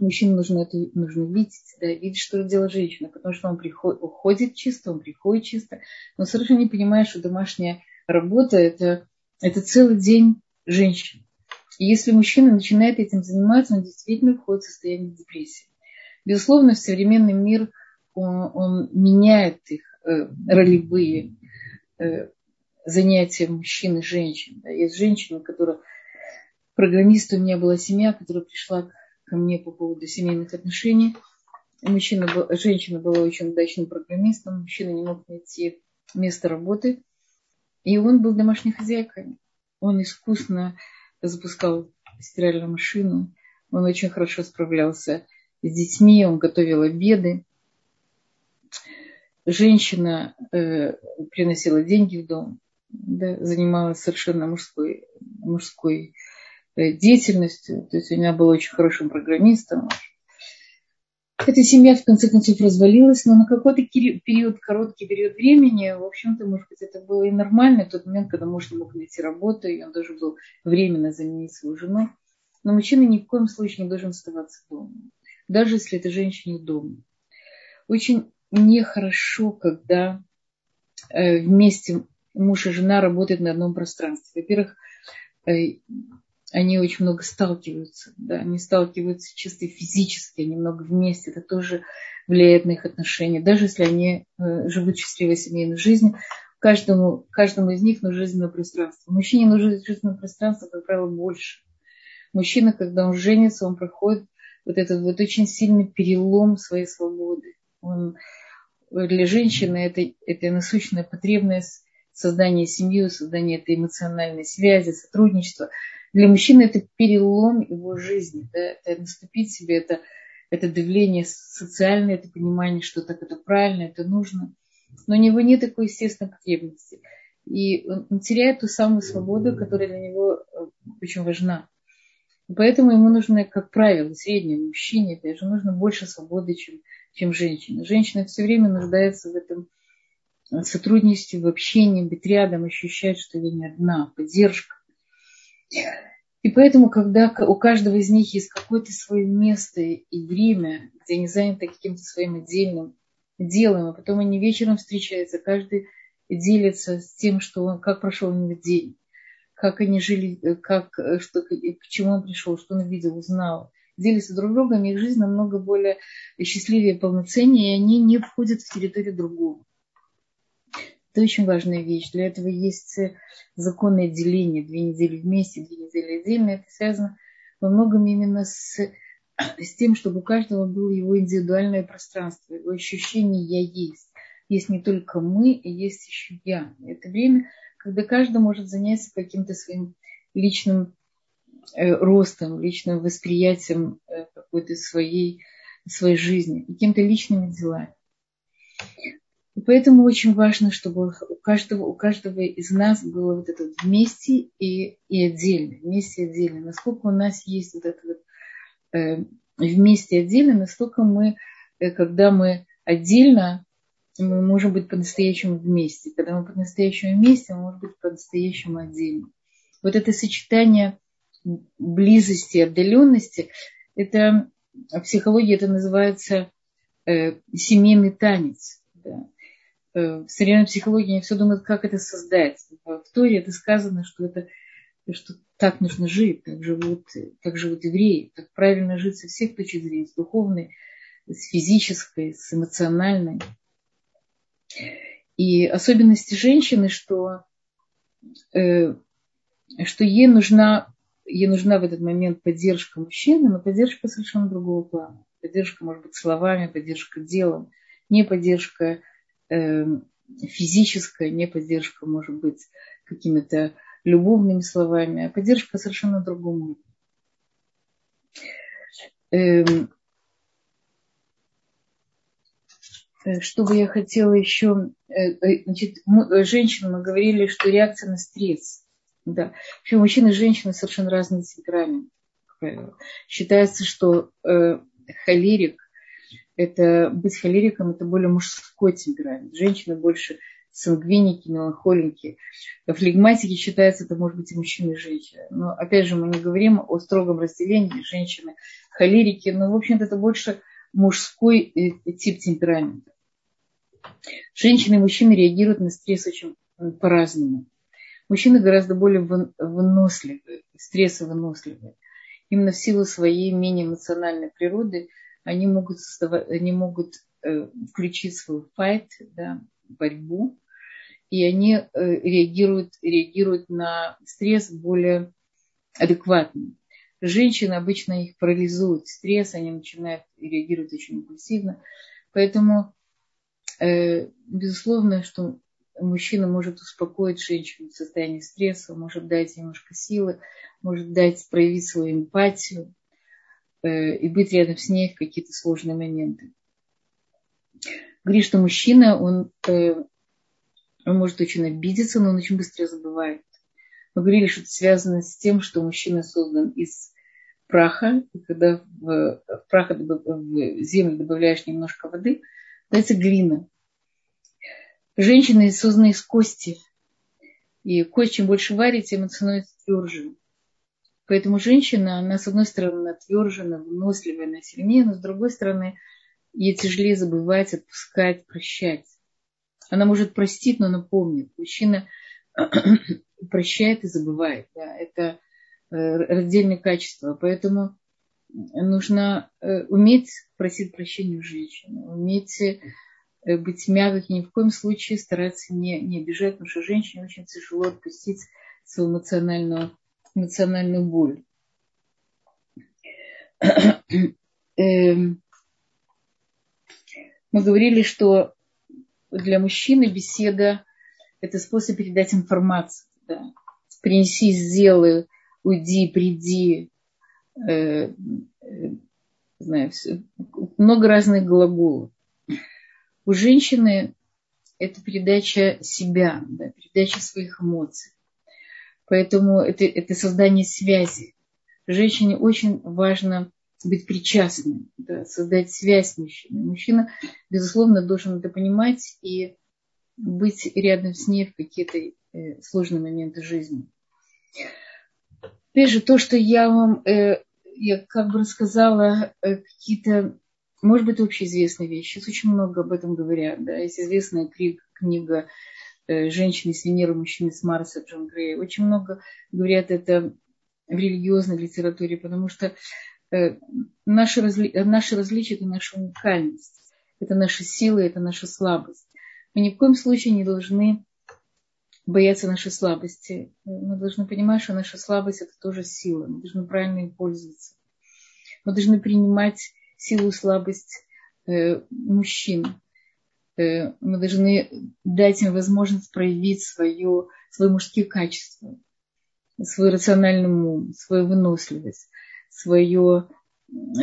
мужчине нужно это нужно видеть, да, видеть, что делает женщина, потому что он приходит, уходит чисто, он приходит чисто, но совершенно не понимает, что домашняя работа это, это целый день женщин. И если мужчина начинает этим заниматься, он действительно входит в состояние депрессии. Безусловно, современный мир, он, он меняет их э, ролевые э, занятия мужчин и женщин. Да. Есть женщины, которые... Программист у меня была семья, которая пришла ко мне по поводу семейных отношений. Мужчина был, женщина была очень удачным программистом, мужчина не мог найти место работы. И он был домашней хозяйкой. Он искусно запускал стиральную машину. Он очень хорошо справлялся с детьми, он готовил обеды. Женщина э, приносила деньги в дом, да, занималась совершенно мужской, мужской деятельностью. То есть она была очень хорошим программистом. Эта семья в конце концов развалилась, но на какой-то период, короткий период времени, в общем-то, может быть, это было и нормально, тот момент, когда муж не мог найти работу, и он должен был временно заменить свою жену. Но мужчина ни в коем случае не должен оставаться дома даже если это женщина дома. Очень нехорошо, когда э, вместе муж и жена работают на одном пространстве. Во-первых, э, они очень много сталкиваются, да, они сталкиваются чисто физически, они много вместе, это тоже влияет на их отношения. Даже если они э, живут счастливой семейной жизнью, каждому, каждому из них нужно жизненное пространство. Мужчине нужно жизненное пространство, как правило, больше. Мужчина, когда он женится, он проходит вот этот вот очень сильный перелом своей свободы. Он, для женщины это, это насущная потребность создания семьи, создания этой эмоциональной связи, сотрудничества. Для мужчины это перелом его жизни. Да? Это наступить себе, это, это давление социальное, это понимание, что так это правильно, это нужно. Но у него нет такой естественной потребности. И он теряет ту самую свободу, которая для него э, очень важна. Поэтому ему нужно, как правило, среднему мужчине, даже нужно больше свободы, чем, чем женщина. Женщина все время нуждается в этом сотрудничестве, в общении, быть рядом, ощущать, что я не одна, поддержка. И поэтому, когда у каждого из них есть какое-то свое место и время, где они заняты каким-то своим отдельным делом, а потом они вечером встречаются, каждый делится с тем, что он, как прошел у него день как они жили, э, как, э, что, к чему он пришел, что он видел, узнал. Делятся друг другом, их жизнь намного более счастливее, полноценнее, и они не входят в территорию другого. Это очень важная вещь. Для этого есть э, законное деление. Две недели вместе, две недели отдельно. Это связано во многом именно с, (clears throat) с тем, чтобы у каждого было его индивидуальное пространство, его ощущение «я есть». есть не только мы, есть еще я. Это время, когда каждый может заняться каким-то своим личным э, ростом, личным восприятием э, какой-то своей, своей жизни, какими-то личными делами. И поэтому очень важно, чтобы у каждого, у каждого из нас было вот это вместе и, и отдельно. Вместе и отдельно. Насколько у нас есть вот это вот э, вместе и отдельно, настолько мы, э, когда мы отдельно, мы можем быть по-настоящему вместе. Когда мы по-настоящему вместе, мы можем быть по-настоящему отдельно. Вот это сочетание близости, отдаленности, это в психологии это называется э, семейный танец. Да. Э, в современной психологии они все думают, как это создать. В Торе это сказано, что это что так нужно жить, так живут, так живут евреи, так правильно жить со всех точек зрения, с духовной, с физической, с эмоциональной. И особенности женщины, что, э, что ей нужна, ей нужна в этот момент поддержка мужчины, но поддержка совершенно другого плана. Поддержка может быть словами, поддержка делом, не поддержка физическая, не поддержка может быть какими-то любовными словами, а поддержка совершенно другому эм, э, что бы я хотела еще, э, э, значит, женщинам мы говорили, что реакция на стресс. Да. Вообще мужчины и женщины совершенно разные темпераменты. Считается, что холерик, это быть холериком, это более мужской темперамент. Женщина больше сангвиники, меланхолики. Флегматики считается, это может быть и мужчина, и женщина. Но опять же, мы не говорим о строгом разделении женщины, холерики, но, в общем-то, это больше мужской э, тип темперамента. Женщины и мужчины реагируют на стресс очень по-разному. Мужчины гораздо более выносливые, стрессовыносливые. Именно в силу своей менее эмоциональной природы они могут, они могут э, включить свой файт, да, борьбу, и они э, реагируют, реагируют на стресс более адекватно. Женщины обычно их парализуют стресс, они начинают реагировать очень импульсивно. Поэтому, э, безусловно, что мужчина может успокоить женщину в состоянии стресса, может дать немножко силы, может дать проявить свою эмпатию и быть рядом с ней в какие-то сложные моменты. Говорит, что мужчина, он он может очень обидеться, но он очень быстро забывает. Мы говорили, что это связано с тем, что мужчина создан из праха, и когда в, в, праха, в землю добавляешь немножко воды, дается глина. Женщина создана из кости. И кость, чем больше варит, тем она становится тверже. Поэтому женщина, она, с одной стороны, она тверже, она выносливая, она сильнее, но с другой стороны, ей тяжелее забывать, отпускать, прощать. Она может простить, но она помнит. Мужчина (clears throat) прощает и забывает. Да, это э, раздельное качество. Поэтому нужно э, уметь просить прощения у женщины, уметь э, быть мягкой, ни в коем случае стараться не, не обижать, потому что женщине очень тяжело отпустить свою эмоциональную, эмоциональную боль. (clears throat) Эм, мы говорили, что для мужчины беседа – это способ передать информацию. Да. Принеси, сделай, уйди, приди. Э, э, знаю, все. Много разных глаголов. У женщины это передача себя, да, передача своих эмоций. Поэтому это, это создание связи. Женщине очень важно быть причастным, да, создать связь с мужчиной. Мужчина, безусловно, должен это понимать и быть рядом с ней в какие-то э, сложные моменты жизни. Опять же, то, что я вам, э, я как бы рассказала э, какие-то, может быть, общеизвестные вещи. Сейчас очень много об этом говорят. Да? Есть известная книга «Женщины с Венеры, мужчины с Марса» Джон Грей. Очень много говорят это в религиозной литературе, потому что Э, наши, разли... наши различия – это наша уникальность, это наши силы, это наша слабость. Мы ни в коем случае не должны бояться нашей слабости. Мы должны понимать, что наша слабость – это тоже сила. Мы должны правильно им пользоваться. Мы должны принимать силу и слабость э, мужчин. Э, мы должны дать им возможность проявить свое, свои мужские качества, свой рациональный ум, свою выносливость, свою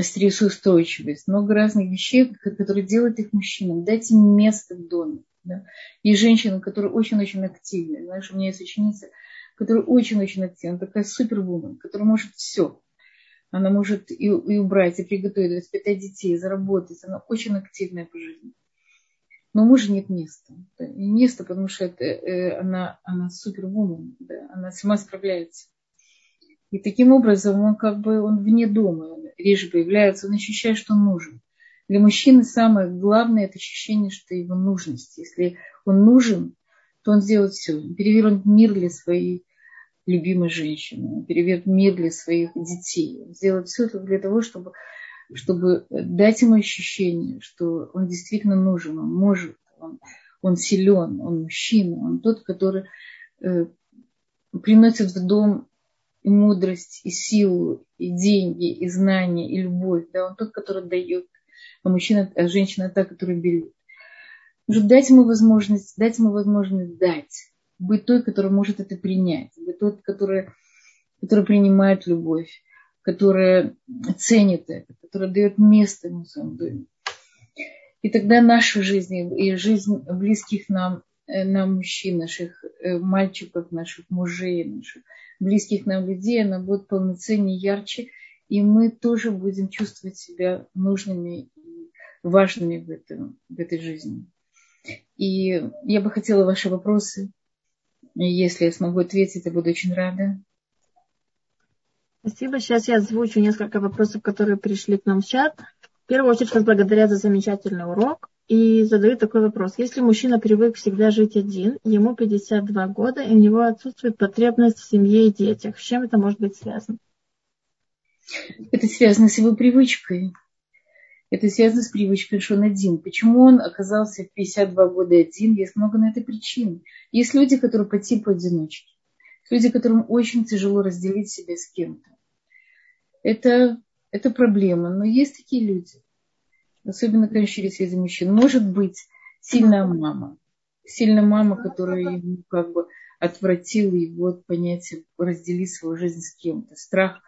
стрессоустойчивость, много разных вещей, которые делают их мужчинам. Дать им место в доме. Да? И женщина, которая очень-очень активная. Знаешь, у меня есть ученица, которая очень-очень активна, такая супервумен, которая может все. Она может и, и убрать, и приготовить, воспитать детей, заработать. Она очень активная по жизни. Но мужа нет места. Да? И место, потому что это, э, она, она супервумен, да? она сама справляется. И таким образом он как бы он вне дома реже появляется, он ощущает, что он нужен. Для мужчины самое главное это ощущение, что его нужность. Если он нужен, то он сделает все. Перевернет мир для своей любимой женщины, перевернет мир для своих детей. Сделает все для того, чтобы, чтобы дать ему ощущение, что он действительно нужен, он может, он, он силен, он мужчина, он тот, который э, приносит в дом и мудрость, и силу, и деньги, и знания, и любовь. Да, он тот, который дает, а мужчина, а женщина та, которая берет. Нужно дать ему возможность, дать ему возможность дать, быть той, которая может это принять, быть тот, который, который принимает любовь, которая ценит это, которая дает место ему в доме. И тогда наша жизнь и жизнь близких нам, э, нам мужчин, наших э, мальчиков, наших мужей, наших близких нам людей, она будет полноценнее, ярче, и мы тоже будем чувствовать себя нужными и важными в, этом, в этой жизни. И я бы хотела ваши вопросы. Если я смогу ответить, я буду очень рада. Спасибо. Сейчас я озвучу несколько вопросов, которые пришли к нам в чат. В первую очередь вас благодаря за замечательный урок и задают такой вопрос. Если мужчина привык всегда жить один, ему 52 года, и у него отсутствует потребность в семье и детях, с чем это может быть связано? Это связано с его привычкой. Это связано с привычкой, что он один. Почему он оказался в 52 года один? Есть много на это причин. Есть люди, которые по типу одиночки. Люди, которым очень тяжело разделить себя с кем-то. Это, это проблема. Но есть такие люди особенно, конечно, через среди мужчин, может быть сильная мама. Сильная мама, которая ему как бы отвратила его от понятия разделить свою жизнь с кем-то. Страх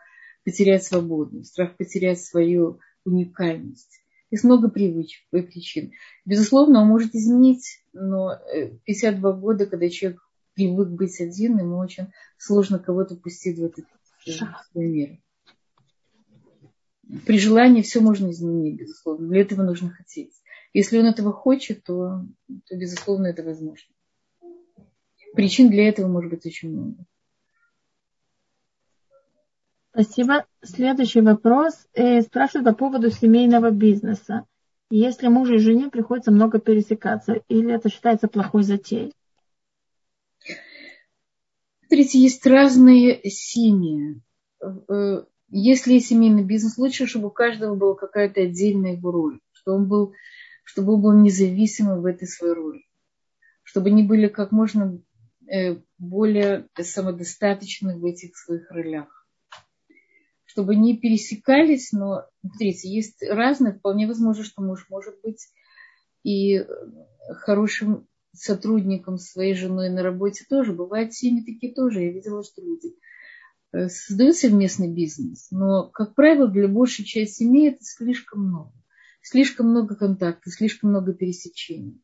потерять свободу, страх потерять свою уникальность. Есть много привычек и причин. Безусловно, он может изменить, но 52 э, года, когда человек привык быть один, ему очень сложно кого-то пустить в этот свой мир при желании все можно изменить, безусловно. Для этого нужно хотеть. Если он этого хочет, то, то безусловно, это возможно. Причин для этого может быть очень много. Спасибо. Следующий вопрос. Э, спрашивают по поводу семейного бизнеса. Если мужу и жене приходится много пересекаться, или это считается плохой затеей? Смотрите, есть разные семьи. Э, если семейный бизнес, лучше, чтобы у каждого была какая-то отдельная его роль, чтобы он был, чтобы он был независимым в этой своей роли, чтобы они были как можно э, более самодостаточны в этих своих ролях, чтобы не пересекались, но, смотрите, есть разные, вполне возможно, что муж может быть и хорошим сотрудником своей женой на работе тоже. Бывают семьи такие тоже. Я видела, что люди – Э, создают совместный бизнес, но, как правило, для большей части семей это слишком много. Слишком много контактов, слишком много пересечений.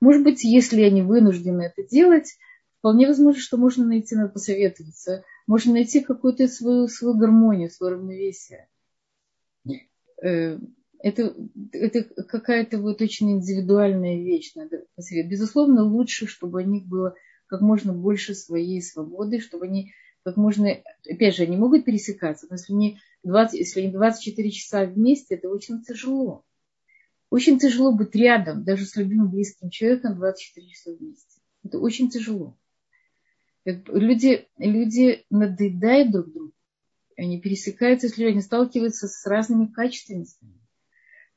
Может быть, если они вынуждены это делать, вполне возможно, что можно найти, надо посоветоваться, можно найти какую-то свою, свою гармонию, свое равновесие. Это, это какая-то вот очень индивидуальная вещь, надо. Безусловно, лучше, чтобы у них было как можно больше своей свободы, чтобы они как можно, опять же, они могут пересекаться, но если они 20, если они 24 часа вместе, это очень тяжело. Очень тяжело быть рядом, даже с любимым близким человеком 24 часа вместе. Это очень тяжело. Люди, люди надоедают друг другу. Они пересекаются людьми, они сталкиваются с разными качествами.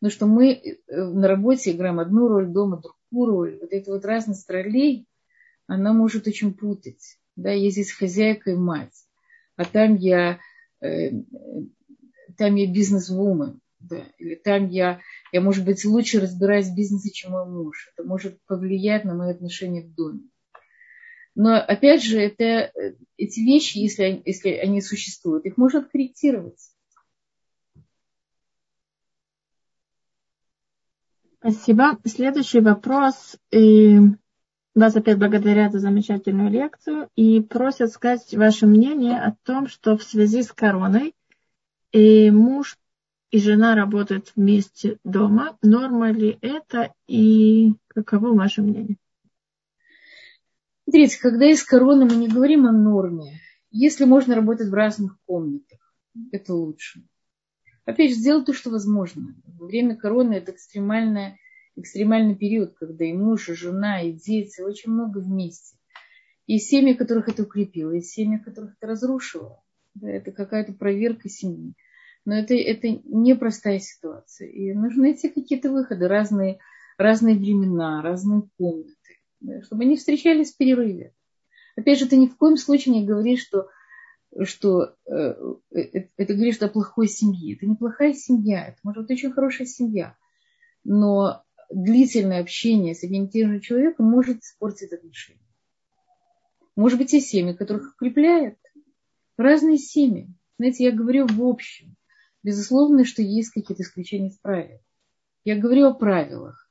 Но что мы э, на работе играем одну роль, дома другую роль. Вот эта вот разность ролей, она может очень путать. Да, я здесь хозяйка и мать. А там я, э, там я бизнес-вумен. Да, или там я Я, может быть, лучше разбираюсь в бизнесе, чем мой муж. Это может повлиять на мои отношения в доме. Но, опять же, это, э, эти вещи, если, если они существуют, их можно корректировать. Спасибо. Следующий вопрос. И вас опять благодарят за замечательную лекцию и просят сказать ваше мнение о том, что в связи с короной и муж и жена работают вместе дома. Норма ли это и каково ваше мнение? Смотрите, когда есть корона, мы не говорим о норме. Если можно работать в разных комнатах, это лучше. Опять же, сделать то, что возможно. Во время короны это экстремальная, экстремальный период, когда и муж, и жена, и дети очень много вместе. И семьи, которых это укрепило, и семьи, которых это разрушило. Да, это какая-то проверка семьи. Но это, это непростая ситуация. И нужно найти какие-то выходы, разные, разные времена, разные комнаты чтобы они встречались в перерыве. Опять же, ты ни в коем случае не говоришь, что, что э, э, это говоришь о плохой семье. Это неплохая семья, это может быть очень хорошая семья. Но длительное общение с одним и тем же человеком может испортить отношения. Может быть, и семьи, которых укрепляет. Разные семьи. Знаете, я говорю в общем. Безусловно, что есть какие-то исключения из правил. Я говорю о правилах.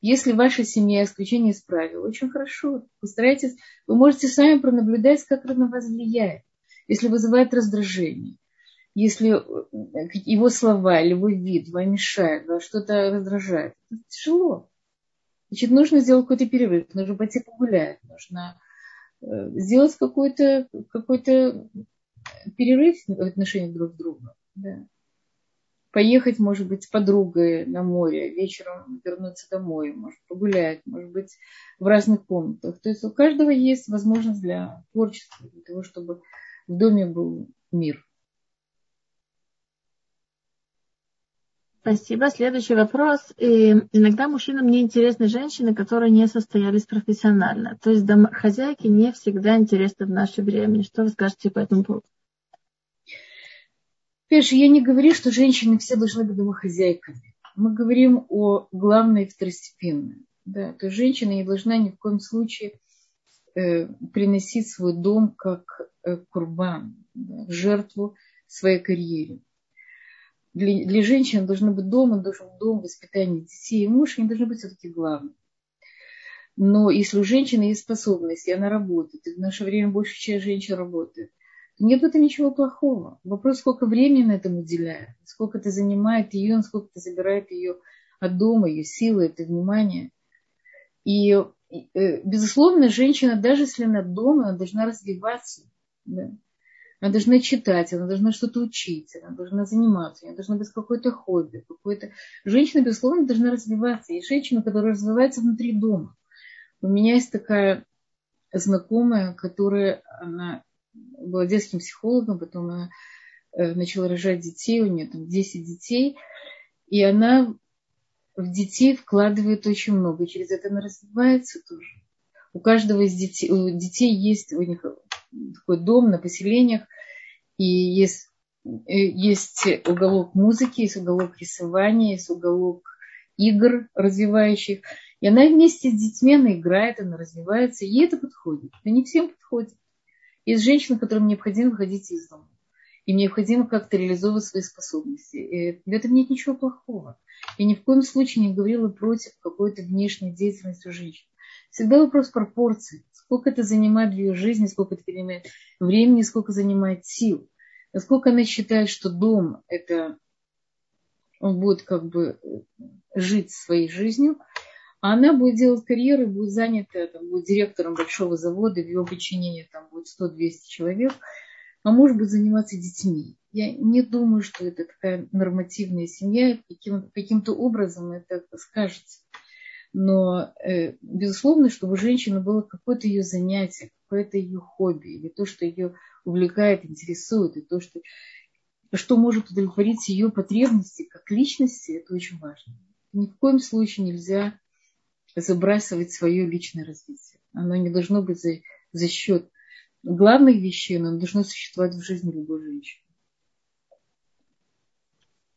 Если ваша семья исключение из правил, очень хорошо. Постарайтесь, вы можете сами пронаблюдать, как это на вас влияет. Если вызывает раздражение, если э, его слова или его вид вам мешает, вас что-то раздражает, это тяжело. Значит, нужно сделать какой-то перерыв, нужно пойти погулять, нужно э, сделать какой-то какой перерыв в отношении друг друга. Да поехать, может быть, с подругой на море, вечером вернуться домой, может погулять, может быть, в разных комнатах. То есть у каждого есть возможность для творчества, для того, чтобы в доме был мир. Спасибо. Следующий вопрос. И иногда мужчинам не интересны женщины, которые не состоялись профессионально. То есть домохозяйки не всегда интересны в наше время. Что вы скажете по этому поводу? Конечно, я не говорю, что женщины все должны быть домохозяйками. Мы говорим о главной и второстепенной. Да, то есть женщина не должна ни в коем случае приносить свой дом как э, курбан, да, жертву своей карьере. Для, для женщины должен быть дом, он должен быть дом, воспитание детей и муж, они должны быть все-таки главным. Но если у женщины есть способность, и она работает, и в наше время больше часть женщин работает, нет в этом ничего плохого. Вопрос, сколько времени на этом уделяет, сколько это занимает ее, сколько это забирает ее от дома, ее силы, это внимание. И, э, безусловно, женщина, даже если она дома, она должна развиваться. Да? Она должна читать, она должна что-то учить, она должна заниматься, она должна быть какое-то хобби. Какое-то... Женщина, безусловно, должна развиваться. И женщина, которая развивается внутри дома. У меня есть такая знакомая, которая она была детским психологом, потом она э, начала рожать детей, у нее там 10 детей, и она в детей вкладывает очень много, через это она развивается тоже. У каждого из детей, у детей есть у них такой дом на поселениях, и есть, э, есть уголок музыки, есть уголок рисования, есть уголок игр развивающих. И она вместе с детьми, она играет, она развивается, ей это подходит. Это не всем подходит. Есть женщины, которым необходимо выходить из дома. Им необходимо как-то реализовывать свои способности. И в этом нет ничего плохого. Я ни в коем случае не говорила против какой-то внешней деятельности у женщин. Всегда вопрос пропорций. Сколько это занимает в ее жизни, сколько это занимает времени, сколько занимает сил. Насколько она считает, что дом – это он будет как бы жить своей жизнью, а она будет делать карьеру, будет занята, там, будет директором большого завода, в его подчинении там будет 100-200 человек, а муж будет заниматься детьми. Я не думаю, что это такая нормативная семья, каким, каким-то образом это скажется. Но, э, безусловно, чтобы у женщины было какое-то ее занятие, какое-то ее хобби, или то, что ее увлекает, интересует, и то, что, что может удовлетворить ее потребности как личности, это очень важно. Ни в коем случае нельзя забрасывать свое личное развитие. Оно не должно быть за, за счет главных вещей, но должно существовать в жизни любой женщины.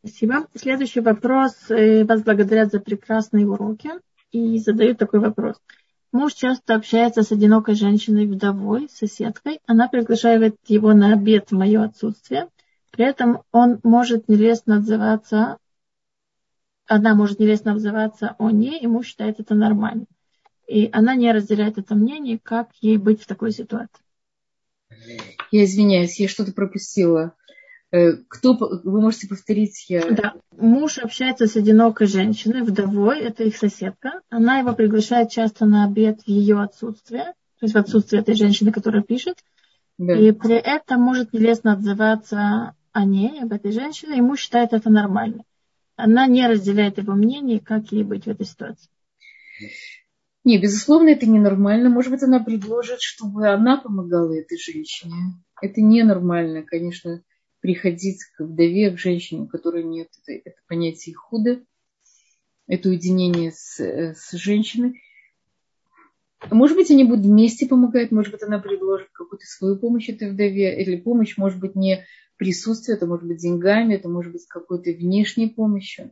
Спасибо. Следующий вопрос. Э, вас благодарят за прекрасные уроки и задают такой вопрос. Муж часто общается с одинокой женщиной, вдовой, соседкой. Она приглашает его на обед в мое отсутствие. При этом он может нелестно отзываться, она может нелестно отзываться о ней, и муж считает это нормально. И она не разделяет это мнение, как ей быть в такой ситуации. Я извиняюсь, я что-то пропустила. Э, кто, вы можете повторить? Я... Да. Муж общается с одинокой женщиной, вдовой, это их соседка. Она его приглашает часто на обед в ее отсутствие, то есть в отсутствие этой женщины, которая пишет. Да. И при этом может нелестно отзываться о ней, об этой женщине, и муж считает это нормально. Она не разделяет его мнение, как ей быть в этой ситуации. Не, безусловно, это ненормально. Может быть, она предложит, чтобы она помогала этой женщине. Это ненормально, конечно приходить к вдове, к женщине, у которой нет это, это понятие худо, это уединение с, э, с женщиной. Может быть, они будут вместе помогать, может быть, она предложит какую-то свою помощь этой вдове, или помощь, может быть, не присутствие, это может быть деньгами, это может быть какой-то внешней помощью.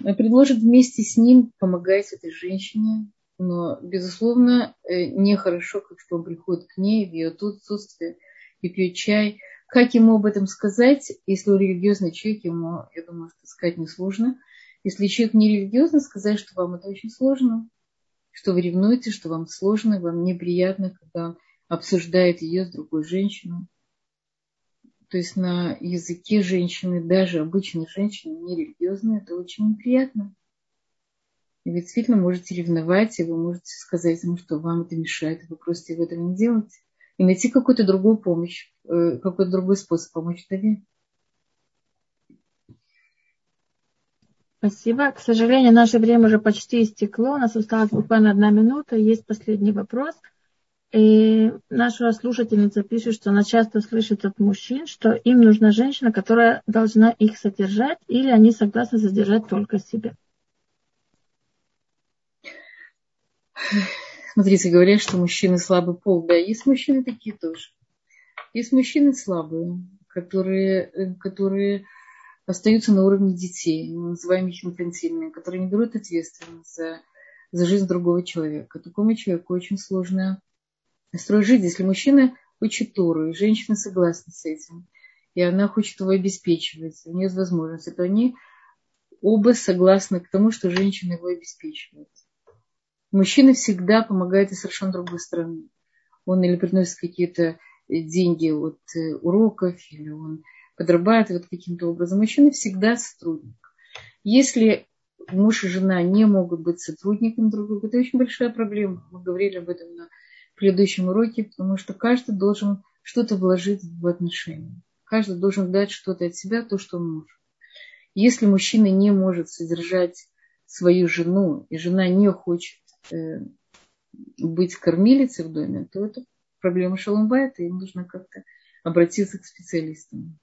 Предложит вместе с ним помогать этой женщине, но, безусловно, э, нехорошо, как что он приходит к ней в ее отсутствие и пьет чай – как ему об этом сказать, если он религиозный человек, ему, я думаю, что сказать несложно. Если человек не религиозный, сказать, что вам это очень сложно, что вы ревнуете, что вам сложно, вам неприятно, когда он обсуждает ее с другой женщиной. То есть на языке женщины, даже обычной женщины, не религиозной, это очень неприятно. И вы действительно можете ревновать, и вы можете сказать ему, что вам это мешает, и вы просите его этого не делать и найти какую-то другую помощь, э, какой-то другой способ помочь вдове. Спасибо. К сожалению, наше время уже почти истекло. У нас осталась буквально одна минута. Есть последний вопрос. И наша слушательница пишет, что она часто слышит от мужчин, что им нужна женщина, которая должна их содержать, или они согласны содержать только себя. Смотрите, говорят, что мужчины слабый пол. Да, есть мужчины такие тоже. Есть мужчины слабые, которые, э, которые остаются на уровне детей, мы называем их инфантильными, которые не берут ответственность за, за жизнь другого человека. Такому человеку очень сложно строить жизнь. Если мужчина учит Тору, и женщина согласна с этим, и она хочет его обеспечивать, у нее есть возможность, то они оба согласны к тому, что женщина его обеспечивает. Мужчина всегда помогает из совершенно другой стороны. Он или приносит какие-то деньги от э, уроков, или он подрабатывает каким-то образом. Мужчина всегда сотрудник. Если муж и жена не могут быть сотрудником друг друга, это очень большая проблема. Мы говорили об этом на предыдущем уроке, потому что каждый должен что-то вложить в отношения. Каждый должен дать что-то от себя, то, что он может. Если мужчина не может содержать свою жену, и жена не хочет Э, быть кормилицей в доме, то это проблема и им нужно как-то обратиться к специалистам.